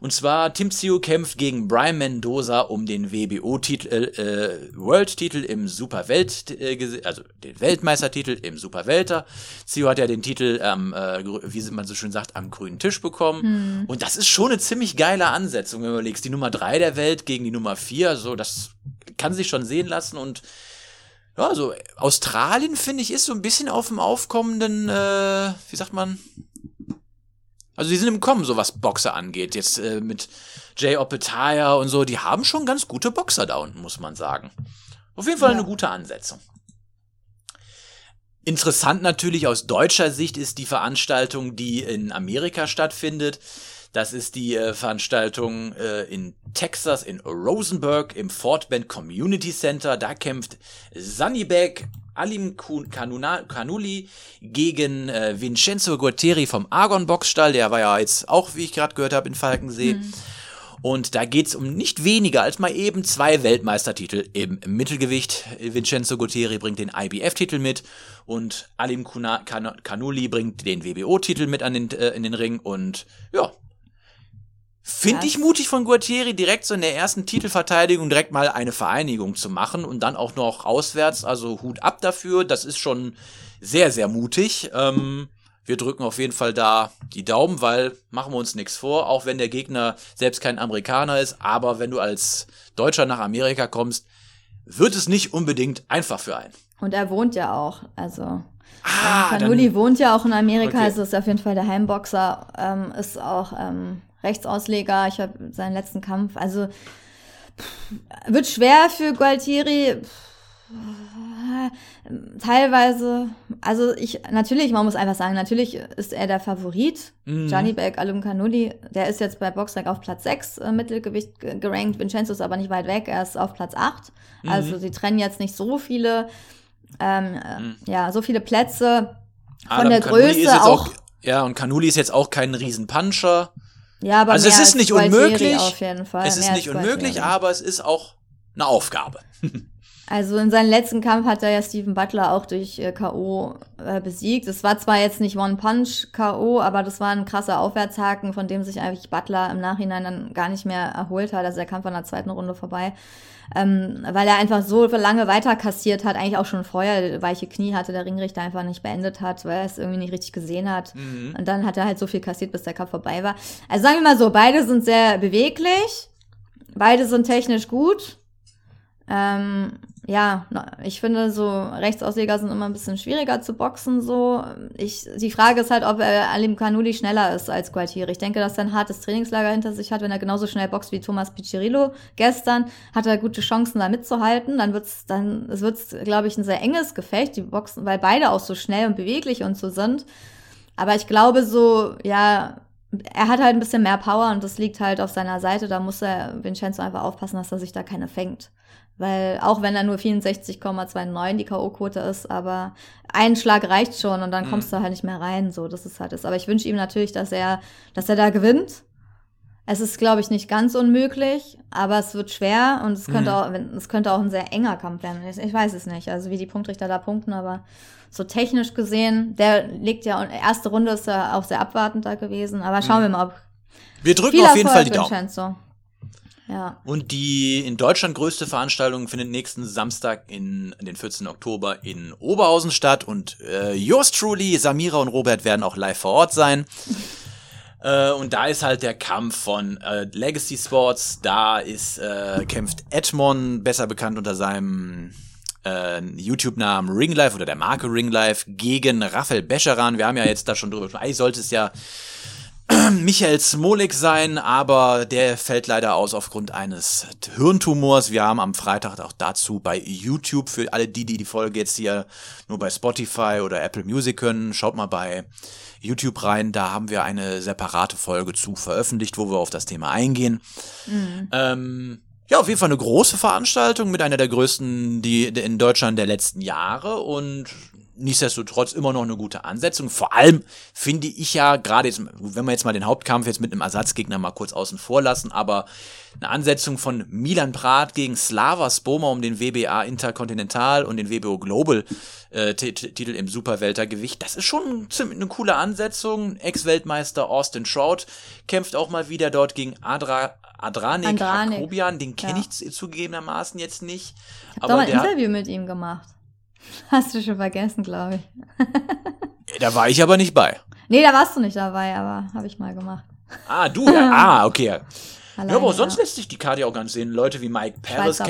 Und zwar Tim Zio kämpft gegen Brian Mendoza um den WBO-Titel, äh, World-Titel im Superwelt, äh, also den Weltmeistertitel im Superwelter. Zio hat ja den Titel, ähm, äh, wie man so schön sagt, am grünen Tisch bekommen. Und das ist schon eine ziemlich geile Ansetzung, wenn du überlegst. Die Nummer drei der Welt gegen die Nummer vier, so, das kann sich schon sehen lassen und ja, also Australien, finde ich, ist so ein bisschen auf dem aufkommenden, äh, wie sagt man? Also die sind im Kommen, so was Boxer angeht. Jetzt äh, mit Jay Opetaya und so, die haben schon ganz gute Boxer da unten, muss man sagen. Auf jeden Fall Ja. eine gute Ansetzung. Interessant natürlich aus deutscher Sicht ist die Veranstaltung, die in Amerika stattfindet. Das ist die äh, Veranstaltung äh, in Texas, in Rosenberg, im Fort Bend Community Center. Da kämpft Sunnyback Alim Kun- Kanuna- Kanuli gegen äh, Vincenzo Guertieri vom Argon Boxstall. Der war ja jetzt auch, wie ich gerade gehört habe, in Falkensee. Und da geht's um nicht weniger als mal eben zwei Weltmeistertitel im Mittelgewicht. Vincenzo Guertieri bringt den IBF-Titel mit und Alim Kuna- Kan- Kanuli bringt den WBO-Titel mit an den, äh, in den Ring. Und ja, finde ich mutig von Guertieri, direkt so in der ersten Titelverteidigung direkt mal eine Vereinigung zu machen und dann auch noch auswärts. Also Hut ab dafür. Das ist schon sehr, sehr mutig. Ähm, wir drücken auf jeden Fall da die Daumen, weil machen wir uns nichts vor, auch wenn der Gegner selbst kein Amerikaner ist, aber wenn du als Deutscher nach Amerika kommst, wird es nicht unbedingt einfach für einen. Und er wohnt ja auch, also. Ah, Kanuli wohnt ja auch in Amerika, Okay. also ist auf jeden Fall der Heimboxer, ähm, ist auch ähm, Rechtsausleger. Ich habe seinen letzten Kampf, also pff, wird schwer für Gualtieri. Pff, Teilweise, also ich, natürlich, man muss einfach sagen, natürlich ist er der Favorit. Mhm. Gianni Beck, Alum Canuli, der ist jetzt bei Boxrec auf Platz 6 äh, Mittelgewicht ge- gerankt. Vincenzo ist aber nicht weit weg, er ist auf Platz 8. Mhm. Also sie trennen jetzt nicht so viele, ähm, äh, ja, so viele Plätze. Von Adam der Größe ist jetzt auch, Ja, und Kanuli ist jetzt auch kein Riesenpuncher. Ja, aber Also es ist als nicht unmöglich. Auf jeden Fall. es ist mehr nicht unmöglich, aber es ist auch eine Aufgabe. Also in seinem letzten Kampf hat er ja Steven Butler auch durch äh, K.O. Äh, besiegt. Es war zwar jetzt nicht One-Punch-K.O., aber das war ein krasser Aufwärtshaken, von dem sich eigentlich Butler im Nachhinein dann gar nicht mehr erholt hat. Also der Kampf war in der zweiten Runde vorbei. Ähm, weil er einfach so lange weiter kassiert hat, eigentlich auch schon vorher weiche Knie hatte, der Ringrichter einfach nicht beendet hat, weil er es irgendwie nicht richtig gesehen hat. Mhm. Und dann hat er halt so viel kassiert, bis der Kampf vorbei war. Also sagen wir mal so, beide sind sehr beweglich, beide sind technisch gut. Ähm, ja, ich finde so Rechtsausleger sind immer ein bisschen schwieriger zu boxen so. Ich, die Frage ist halt, ob äh, Alim Kanuli schneller ist als Gualtieri. Ich denke, dass er ein hartes Trainingslager hinter sich hat. Wenn er genauso schnell boxt wie Thomas Piccirillo gestern, hat er gute Chancen da mitzuhalten. Dann wird's dann, es wird's, glaube ich, ein sehr enges Gefecht. Die boxen, weil beide auch so schnell und beweglich und so sind. Aber ich glaube so, ja, er hat halt ein bisschen mehr Power und das liegt halt auf seiner Seite. Da muss er Vincenzo einfach aufpassen, dass er sich da keine fängt. Weil auch wenn er nur 64,29 die K.O.-Quote ist, aber ein Schlag reicht schon und dann kommst du halt nicht mehr rein. So, das ist halt das. Aber ich wünsche ihm natürlich, dass er, dass er da gewinnt. Es ist, glaube ich, nicht ganz unmöglich, aber es wird schwer und es könnte Mhm. auch, es könnte auch ein sehr enger Kampf werden. Ich, ich weiß es nicht, also wie die Punktrichter da punkten, aber so technisch gesehen, der liegt ja, erste Runde ist ja auch sehr abwartend da gewesen, aber schauen wir mal, ob Wir drücken viel auf jeden Fall die Daumen. Ja. Und die in Deutschland größte Veranstaltung findet nächsten Samstag in den 14. Oktober in Oberhausen statt und äh, yours truly, Samira und Robert werden auch live vor Ort sein. Äh, und da ist halt der Kampf von äh, Legacy Sports. Da ist äh, kämpft Edmond, besser bekannt unter seinem äh, YouTube-Namen Ringlife oder der Marke Ringlife gegen Raphael Bescheran. Wir haben ja jetzt da schon drüber gesprochen. Eigentlich sollte es ja Michael Smolik sein, aber der fällt leider aus aufgrund eines Hirntumors. Wir haben am Freitag auch dazu bei YouTube für alle die, die die Folge jetzt hier nur bei Spotify oder Apple Music können, schaut mal bei YouTube rein. Da haben wir eine separate Folge zu veröffentlicht, wo wir auf das Thema eingehen. Ähm, ja, auf jeden Fall eine große Veranstaltung mit einer der größten die in Deutschland der letzten Jahre und nichtsdestotrotz immer noch eine gute Ansetzung. Vor allem finde ich ja gerade jetzt, wenn wir jetzt mal den Hauptkampf jetzt mit einem Ersatzgegner mal kurz außen vor lassen, aber eine Ansetzung von Milan Prat gegen Slava Spoma um den WBA Intercontinental und den WBO Global äh, Titel im Superweltergewicht, das ist schon ziemlich eine coole Ansetzung. Ex-Weltmeister Austin Trout kämpft auch mal wieder dort gegen Adra Adranik, Hakobian, den kenne ja. ich z- zugegebenermaßen jetzt nicht. Ich habe doch mal ein Interview mit ihm gemacht. Hast du schon vergessen, glaube ich. da war ich aber nicht bei. Nee, da warst du nicht dabei, aber habe ich mal gemacht. Ah, du, ja, ah, okay. Ja, Alleine, aber auch sonst lässt sich die Karte ja auch ganz sehen. Leute wie Mike Paris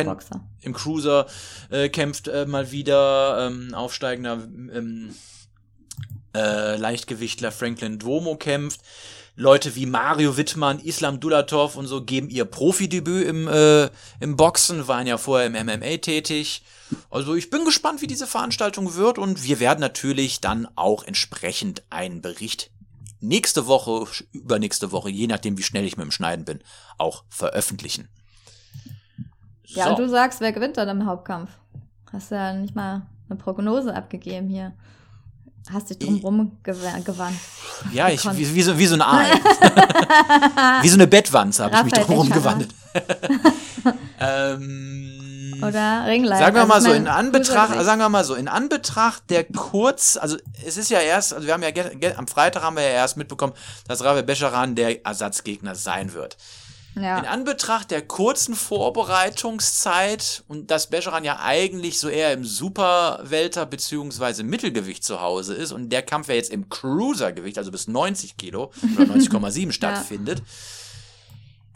im Cruiser äh, kämpft äh, mal wieder ähm, aufsteigender ähm, äh, Leichtgewichtler Franklin Duomo kämpft. Leute wie Mario Wittmann, Islam Dulatov und so geben ihr Profidebüt im, äh, im Boxen, waren ja vorher im MMA tätig. Also ich bin gespannt, wie diese Veranstaltung wird und wir werden natürlich dann auch entsprechend einen Bericht nächste Woche, übernächste Woche, je nachdem wie schnell ich mit dem Schneiden bin, auch veröffentlichen. Ja, So. und du sagst, wer gewinnt dann im Hauptkampf? Hast ja nicht mal eine Prognose abgegeben hier. Hast dich drumrum gew- gewandt. Ja, ich, wie, wie, so, wie so ein Aal. wie so eine Bettwanze habe ich mich drumherum gewandelt. ähm, Oder Ringleiter. sagen wir Also mal so, in Anbetracht, sagen wir mal so, in Anbetracht der kurz, also es ist ja erst, also wir haben ja am Freitag haben wir ja erst mitbekommen, dass Ravel Bescheran der Ersatzgegner sein wird. In ja. Anbetracht der kurzen Vorbereitungszeit und dass Bescheran ja eigentlich so eher im Superwelter beziehungsweise Mittelgewicht zu Hause ist und der Kampf ja jetzt im Cruisergewicht, also bis 90 Kilo oder 90,7 stattfindet,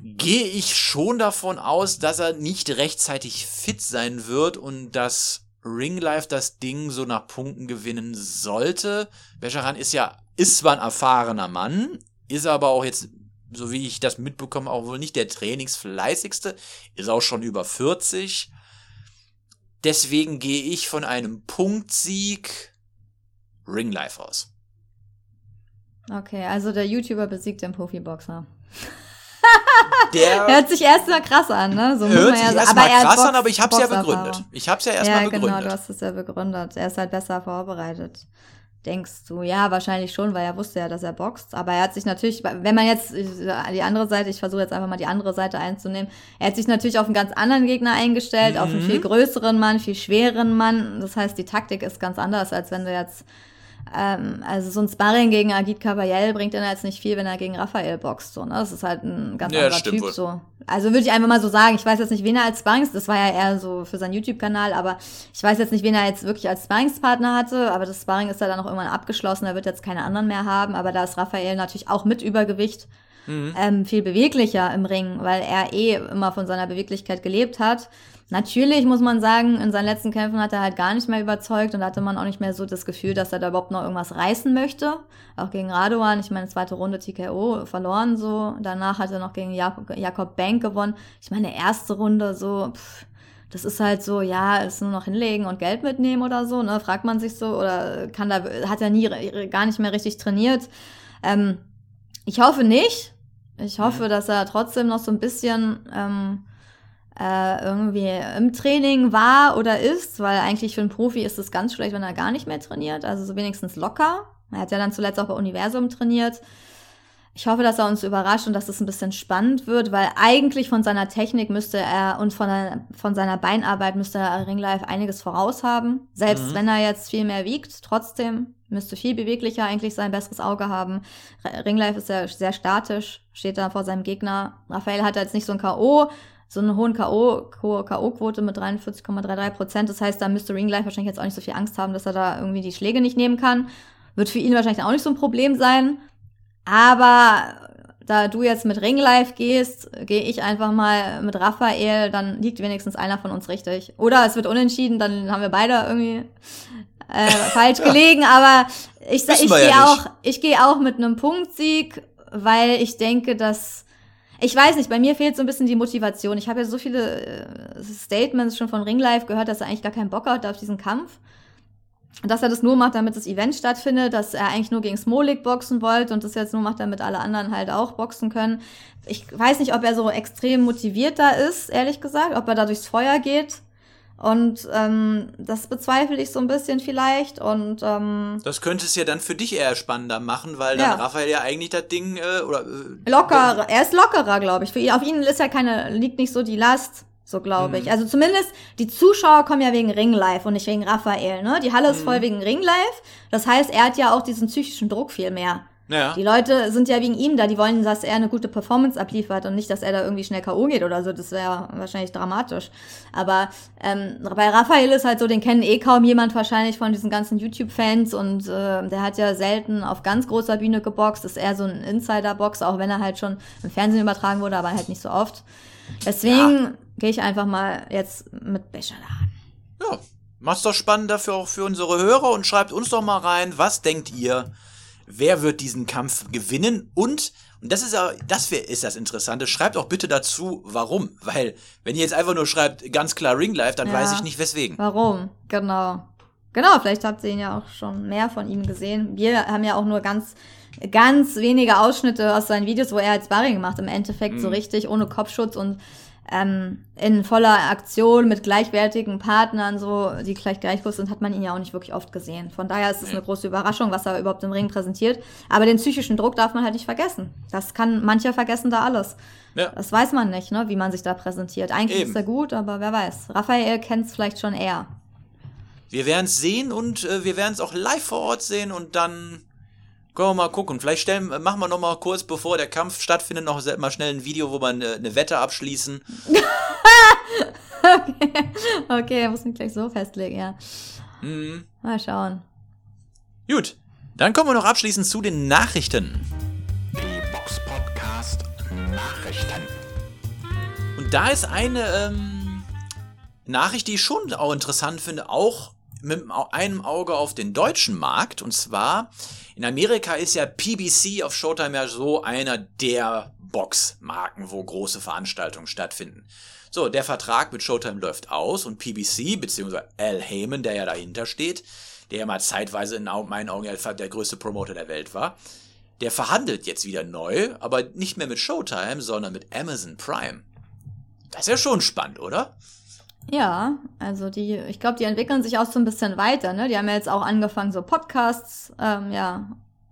gehe ich schon davon aus, dass er nicht rechtzeitig fit sein wird und dass Ringlife das Ding so nach Punkten gewinnen sollte. Bescheran ist ja, ist zwar ein erfahrener Mann, ist aber auch jetzt so wie ich das mitbekomme, auch wohl nicht der trainingsfleißigste, ist auch schon über 40. Deswegen gehe ich von einem Punktsieg Ringlife aus. Okay, also der YouTuber besiegt den Profiboxer. Der Hört sich erstmal krass an, ne? So muss hört man sich ja erstmal er krass an, Box- aber ich habe es ja begründet. Ich habe es ja erstmal ja, begründet. genau, du hast es ja begründet. Er ist halt besser vorbereitet. Denkst du? Ja, wahrscheinlich schon, weil er wusste ja, dass er boxt. Aber er hat sich natürlich, wenn man jetzt die andere Seite, ich versuche jetzt einfach mal die andere Seite einzunehmen, er hat sich natürlich auf einen ganz anderen Gegner eingestellt, mhm. auf einen viel größeren Mann, viel schwereren Mann. Das heißt, die Taktik ist ganz anders, als wenn du jetzt ähm, also so ein Sparring gegen Agit Kabayel bringt dann jetzt nicht viel, wenn er gegen Raphael boxt. So, ne? Das ist halt ein ganz ja, anderer Typ. Wohl. So. Also würde ich einfach mal so sagen, ich weiß jetzt nicht, wen er als Sparrings, das war ja eher so für seinen YouTube-Kanal, aber ich weiß jetzt nicht, wen er jetzt wirklich als Sparringspartner hatte, aber das Sparring ist ja dann auch irgendwann abgeschlossen, er wird jetzt keine anderen mehr haben, aber da ist Raphael natürlich auch mit Übergewicht mhm. ähm, viel beweglicher im Ring, weil er eh immer von seiner Beweglichkeit gelebt hat. Natürlich muss man sagen, in seinen letzten Kämpfen hat er halt gar nicht mehr überzeugt und hatte man auch nicht mehr so das Gefühl, dass er da überhaupt noch irgendwas reißen möchte. Auch gegen Radovan, ich meine, zweite Runde TKO verloren so. Danach hat er noch gegen Jakob, Jakob Bank gewonnen. Ich meine, erste Runde so, pff, das ist halt so, ja, ist nur noch hinlegen und Geld mitnehmen oder so, ne? Fragt man sich so, oder kann da, hat er nie gar nicht mehr richtig trainiert. Ähm, ich hoffe nicht. Ich hoffe, dass er trotzdem noch so ein bisschen ähm, äh, irgendwie im Training war oder ist, weil eigentlich für einen Profi ist es ganz schlecht, wenn er gar nicht mehr trainiert. Also so wenigstens locker. Er hat ja dann zuletzt auch bei Universum trainiert. Ich hoffe, dass er uns überrascht und dass es ein bisschen spannend wird, weil eigentlich von seiner Technik müsste er und von, von seiner Beinarbeit müsste er Ringlife einiges voraus haben. Selbst mhm. wenn er jetzt viel mehr wiegt, trotzdem müsste viel beweglicher eigentlich sein, besseres Auge haben. Ringlife ist ja sehr statisch, steht da vor seinem Gegner. Raphael hat jetzt nicht so ein K.O., so einen hohen K.O., hohe K.O.-Quote mit 43,33 Prozent. Das heißt, da müsste Ringlife wahrscheinlich jetzt auch nicht so viel Angst haben, dass er da irgendwie die Schläge nicht nehmen kann. Wird für ihn wahrscheinlich auch nicht so ein Problem sein. Aber da du jetzt mit Ringlife gehst, gehe ich einfach mal mit Raphael, dann liegt wenigstens einer von uns richtig. Oder es wird unentschieden, dann haben wir beide irgendwie äh, falsch gelegen. Aber ich, ich, ich gehe ja auch, ich gehe auch mit einem Punktsieg, weil ich denke, dass ich weiß nicht, bei mir fehlt so ein bisschen die Motivation. Ich habe ja so viele äh, Statements schon von Ringlife gehört, dass er eigentlich gar keinen Bock hat auf diesen Kampf. Dass er das nur macht, damit das Event stattfindet, dass er eigentlich nur gegen Smolik boxen wollte und das jetzt nur macht, damit alle anderen halt auch boxen können. Ich weiß nicht, ob er so extrem motiviert da ist, ehrlich gesagt, ob er da durchs Feuer geht. Und ähm, das bezweifle ich so ein bisschen vielleicht. Und ähm, das könnte es ja dann für dich eher spannender machen, weil dann ja. Raphael ja eigentlich das Ding äh, oder äh, lockerer. Er ist lockerer, glaube ich. Für ihn, auf ihn ist ja keine liegt nicht so die Last. So glaube ich. Mhm. Also zumindest die Zuschauer kommen ja wegen Ringlife und nicht wegen Raphael. Ne? Die Halle ist voll mhm. wegen Ringlife. Das heißt, er hat ja auch diesen psychischen Druck viel mehr. Ja. Die Leute sind ja wegen ihm da, die wollen, dass er eine gute Performance abliefert und nicht, dass er da irgendwie schnell K.O. geht oder so. Das wäre wahrscheinlich dramatisch. Aber ähm, bei Raphael ist halt so, den kennen eh kaum jemand wahrscheinlich von diesen ganzen YouTube-Fans und äh, der hat ja selten auf ganz großer Bühne geboxt. Ist eher so ein Insider-Box, auch wenn er halt schon im Fernsehen übertragen wurde, aber halt nicht so oft. Deswegen ja. gehe ich einfach mal jetzt mit Becher da Ja, macht's doch spannend dafür auch für unsere Hörer und schreibt uns doch mal rein, was denkt ihr? Wer wird diesen Kampf gewinnen und und das ist ja, das ist das Interessante. Schreibt auch bitte dazu, warum. Weil, wenn ihr jetzt einfach nur schreibt, ganz klar Ring Life, dann ja. weiß ich nicht weswegen. Warum? Genau. Genau, vielleicht habt ihr ihn ja auch schon mehr von ihm gesehen. Wir haben ja auch nur ganz, ganz wenige Ausschnitte aus seinen Videos, wo er als Barry gemacht, im Endeffekt mhm. so richtig, ohne Kopfschutz und ähm, in voller Aktion mit gleichwertigen Partnern, so, die gleich gleich groß sind, hat man ihn ja auch nicht wirklich oft gesehen. Von daher ist es eine große Überraschung, was er überhaupt im Ring präsentiert. Aber den psychischen Druck darf man halt nicht vergessen. Das kann, mancher vergessen da alles. Ja. Das weiß man nicht, ne, wie man sich da präsentiert. Eigentlich Eben. ist er gut, aber wer weiß. Raphael kennt es vielleicht schon eher. Wir werden es sehen und äh, wir werden es auch live vor Ort sehen und dann können wir mal gucken. Vielleicht stellen, machen wir noch mal kurz, bevor der Kampf stattfindet, noch mal schnell ein Video, wo wir eine, eine Wette abschließen. okay, okay, er muss mich gleich so festlegen, ja. Mhm. Mal schauen. Gut, dann kommen wir noch abschließend zu den Nachrichten. Die Box Podcast Nachrichten. Und da ist eine ähm, Nachricht, die ich schon auch interessant finde, auch mit einem Auge auf den deutschen Markt. Und zwar in Amerika ist ja PBC auf Showtime ja so einer der Boxmarken, wo große Veranstaltungen stattfinden. So, der Vertrag mit Showtime läuft aus und PBC, beziehungsweise Al Heyman, der ja dahinter steht, der ja mal zeitweise in meinen Augen der größte Promoter der Welt war, der verhandelt jetzt wieder neu, aber nicht mehr mit Showtime, sondern mit Amazon Prime. Das ist ja schon spannend, oder? Ja, also die, ich glaube, die entwickeln sich auch so ein bisschen weiter, ne? Die haben ja jetzt auch angefangen, so Podcasts, ähm, ja,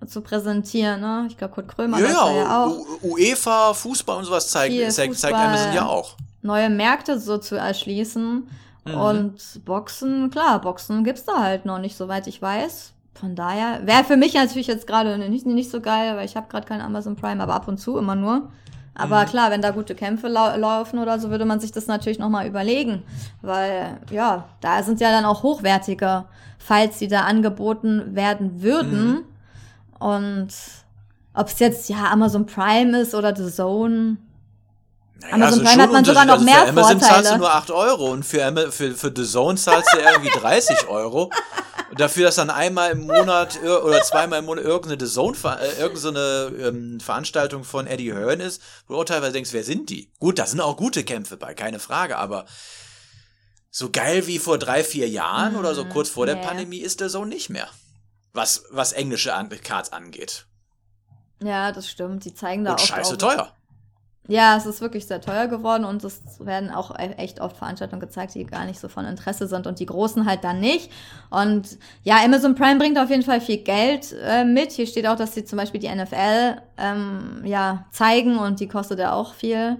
zu präsentieren, ne? Ich glaube, Kurt Krömer Ja, ja ja, auch. U- UEFA, Fußball und sowas zeigt, zeigt, zeigt. Amazon ja auch. neue Märkte so zu erschließen. Mhm. Und Boxen, klar, Boxen gibt's da halt noch nicht, soweit ich weiß. Von daher wäre für mich natürlich jetzt gerade nicht, nicht so geil, weil ich habe gerade kein Amazon Prime, aber ab und zu immer nur. Aber Mhm. klar, wenn da gute Kämpfe lau laufen oder so, würde man sich das natürlich nochmal überlegen. Weil, ja, da sind ja dann auch hochwertige Fights, die da angeboten werden würden. Mhm. Und ob es jetzt ja Amazon Prime ist oder The Zone, Naja, Amazon also Prime hat man sogar noch Unterschied. mehr also für Amazon zahlst du Vorteile. nur 8 Euro und für, für, für The Zone zahlst du irgendwie 30 Euro. Dafür, dass dann einmal im Monat oder zweimal im Monat irgendeine Zone, äh, irgendeine ähm, Veranstaltung von Eddie Hearn ist, wo du auch teilweise denkst, wer sind die? Gut, da sind auch gute Kämpfe bei, keine Frage, aber so geil wie vor drei, vier Jahren oder so kurz vor der nee. Pandemie ist The Zone nicht mehr. Was, was englische Cards angeht. ja, das stimmt. Die zeigen da Und oft scheiße auch, teuer. Ja, es ist wirklich sehr teuer geworden und es werden auch e- echt oft Veranstaltungen gezeigt, die gar nicht so von Interesse sind und die großen halt dann nicht. Und ja, Amazon Prime bringt auf jeden Fall viel Geld äh, mit. Hier steht auch, dass sie zum Beispiel die NFL ähm, ja zeigen und die kostet ja auch viel.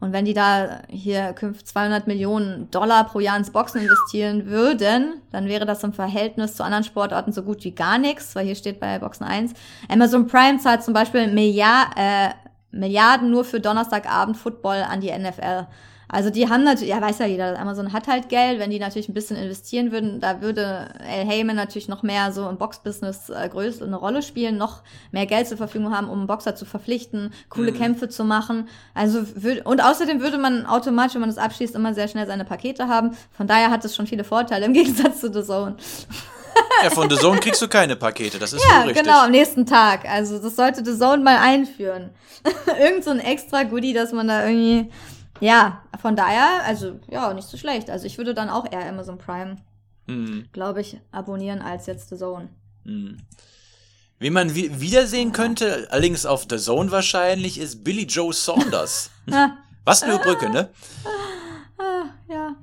Und wenn die da hier künft 200 Millionen Dollar pro Jahr ins Boxen investieren würden, dann wäre das im Verhältnis zu anderen Sportarten so gut wie gar nichts, weil hier steht bei Boxen 1. Amazon Prime zahlt zum Beispiel Milliard, äh, Milliarden nur für Donnerstagabend Football an die NFL. Also die haben natürlich, ja weiß ja jeder, Amazon hat halt Geld, wenn die natürlich ein bisschen investieren würden, da würde Al Heyman natürlich noch mehr so im Boxbusiness äh, größer eine Rolle spielen, noch mehr Geld zur Verfügung haben, um Boxer zu verpflichten, coole Kämpfe zu machen. Also würd, und außerdem würde man automatisch, wenn man das abschließt, immer sehr schnell seine Pakete haben. Von daher hat es schon viele Vorteile im Gegensatz zu The Zone. Ja, von The Zone kriegst du keine Pakete, das ist Ja, richtig. genau, am nächsten Tag. Also das sollte The Zone mal einführen. Irgend so ein extra Goodie, dass man da irgendwie. Ja, von daher, also ja, nicht so schlecht. Also ich würde dann auch eher Amazon Prime, Hm. glaube ich, abonnieren als jetzt The Zone. Hm. Wie man wi wiedersehen könnte, allerdings auf The Zone wahrscheinlich, ist Billy Joe Saunders. Ah, Was eine Brücke, ne? ah, ja.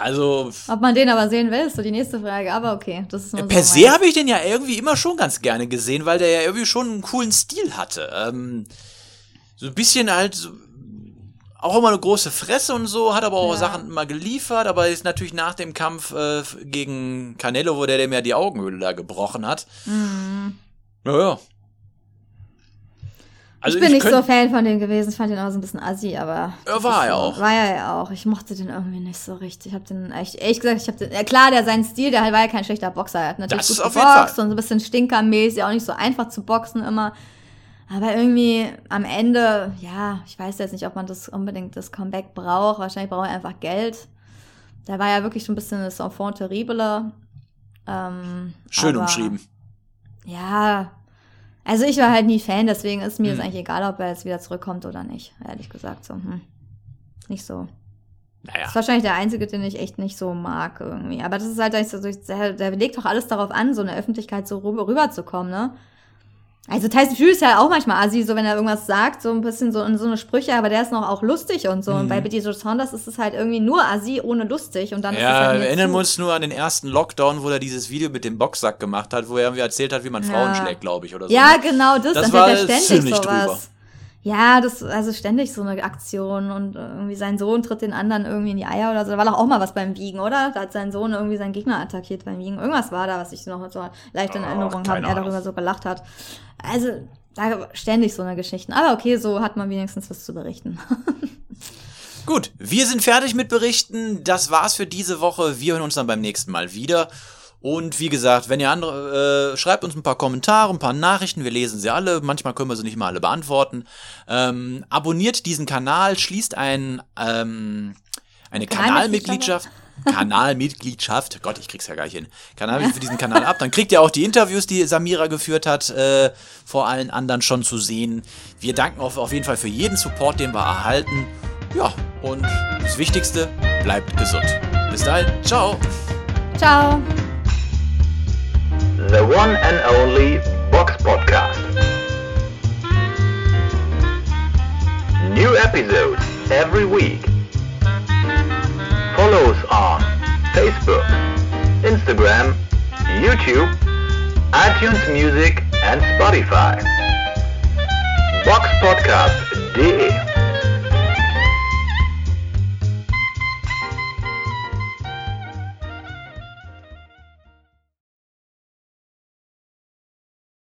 Also, Ob man den aber sehen will, ist so die nächste Frage. Aber okay, das ist nur per so se habe ich den ja irgendwie immer schon ganz gerne gesehen, weil der ja irgendwie schon einen coolen Stil hatte. Ähm, so ein bisschen halt, so- auch immer eine große Fresse und so, hat aber auch Ja. Sachen immer geliefert, aber ist natürlich nach dem Kampf äh, gegen Canelo, wo der dem ja die Augenhöhle da gebrochen hat. Mhm. Naja. Also ich bin nicht könnt- so Fan von dem gewesen. Ich fand den auch so ein bisschen assi, aber. Ja, das war er so, auch. War er ja auch. Ich mochte den irgendwie nicht so richtig. Ich habe den echt, ehrlich gesagt, ich habe den. Ja, klar, der sein Stil, der war ja kein schlechter Boxer. Er hat natürlich Das gut auf jeden geboxt und so ein bisschen stinkermäßig, auch nicht so einfach zu boxen immer. Aber irgendwie am Ende, ja, ich weiß jetzt nicht, ob man das unbedingt das Comeback braucht. Wahrscheinlich braucht er einfach Geld. Der war ja wirklich schon ein bisschen das Enfant terrible. Ähm, Schön aber- umschrieben. ja, also ich war halt nie Fan, deswegen ist mir Hm. jetzt eigentlich egal, ob er jetzt wieder zurückkommt oder nicht. Ehrlich gesagt, so, hm. Nicht so. Naja. Ist wahrscheinlich der einzige, den ich echt nicht so mag irgendwie. Aber das ist halt, so, der, der legt doch alles darauf an, so in der Öffentlichkeit so rüber, rüberzukommen, ne? Also Tyson Fury ist ja auch manchmal assi, so wenn er irgendwas sagt, so ein bisschen so in so eine Sprüche, aber der ist noch auch lustig und so. Und Mhm. bei Billy Joe Saunders ist es halt irgendwie nur assi, ohne lustig. Und dann ist es Ja, halt wir erinnern zu- uns nur an den ersten Lockdown, wo er dieses Video mit dem Boxsack gemacht hat, wo er irgendwie erzählt hat, wie man Frauen Ja. schlägt, glaube ich, oder so. Ja, genau, das, Das war war ständig ziemlich sowas. drüber. Ja, das, also ständig so eine Aktion und irgendwie sein Sohn tritt den anderen irgendwie in die Eier oder so. Da war doch auch mal was beim Wiegen, oder? Da hat sein Sohn irgendwie seinen Gegner attackiert beim Wiegen. Irgendwas war da, was ich noch so leicht in Ach, Erinnerung habe, er darüber so gelacht hat. Also, da ständig so eine Geschichten. Aber okay, so hat man wenigstens was zu berichten. Gut, wir sind fertig mit Berichten. Das war's für diese Woche. Wir hören uns dann beim nächsten Mal wieder. Und wie gesagt, wenn ihr andere, äh, schreibt uns ein paar Kommentare, ein paar Nachrichten, wir lesen sie alle. Manchmal können wir sie nicht mal alle beantworten. Ähm, abonniert diesen Kanal, schließt ein, ähm, eine Kanalmitgliedschaft. Kanalmitgliedschaft, Gott, ich krieg's ja gar nicht hin. Kanal für diesen Kanal ab. Dann kriegt ihr auch die Interviews, die Samira geführt hat, äh, vor allen anderen schon zu sehen. Wir danken auf, auf jeden Fall für jeden Support, den wir erhalten. Ja, und das Wichtigste, bleibt gesund. Bis dahin, ciao. Ciao. the one and only Box Podcast. New episodes every week. Follow us on Facebook, Instagram, YouTube, iTunes Music and Spotify. Box Podcast DE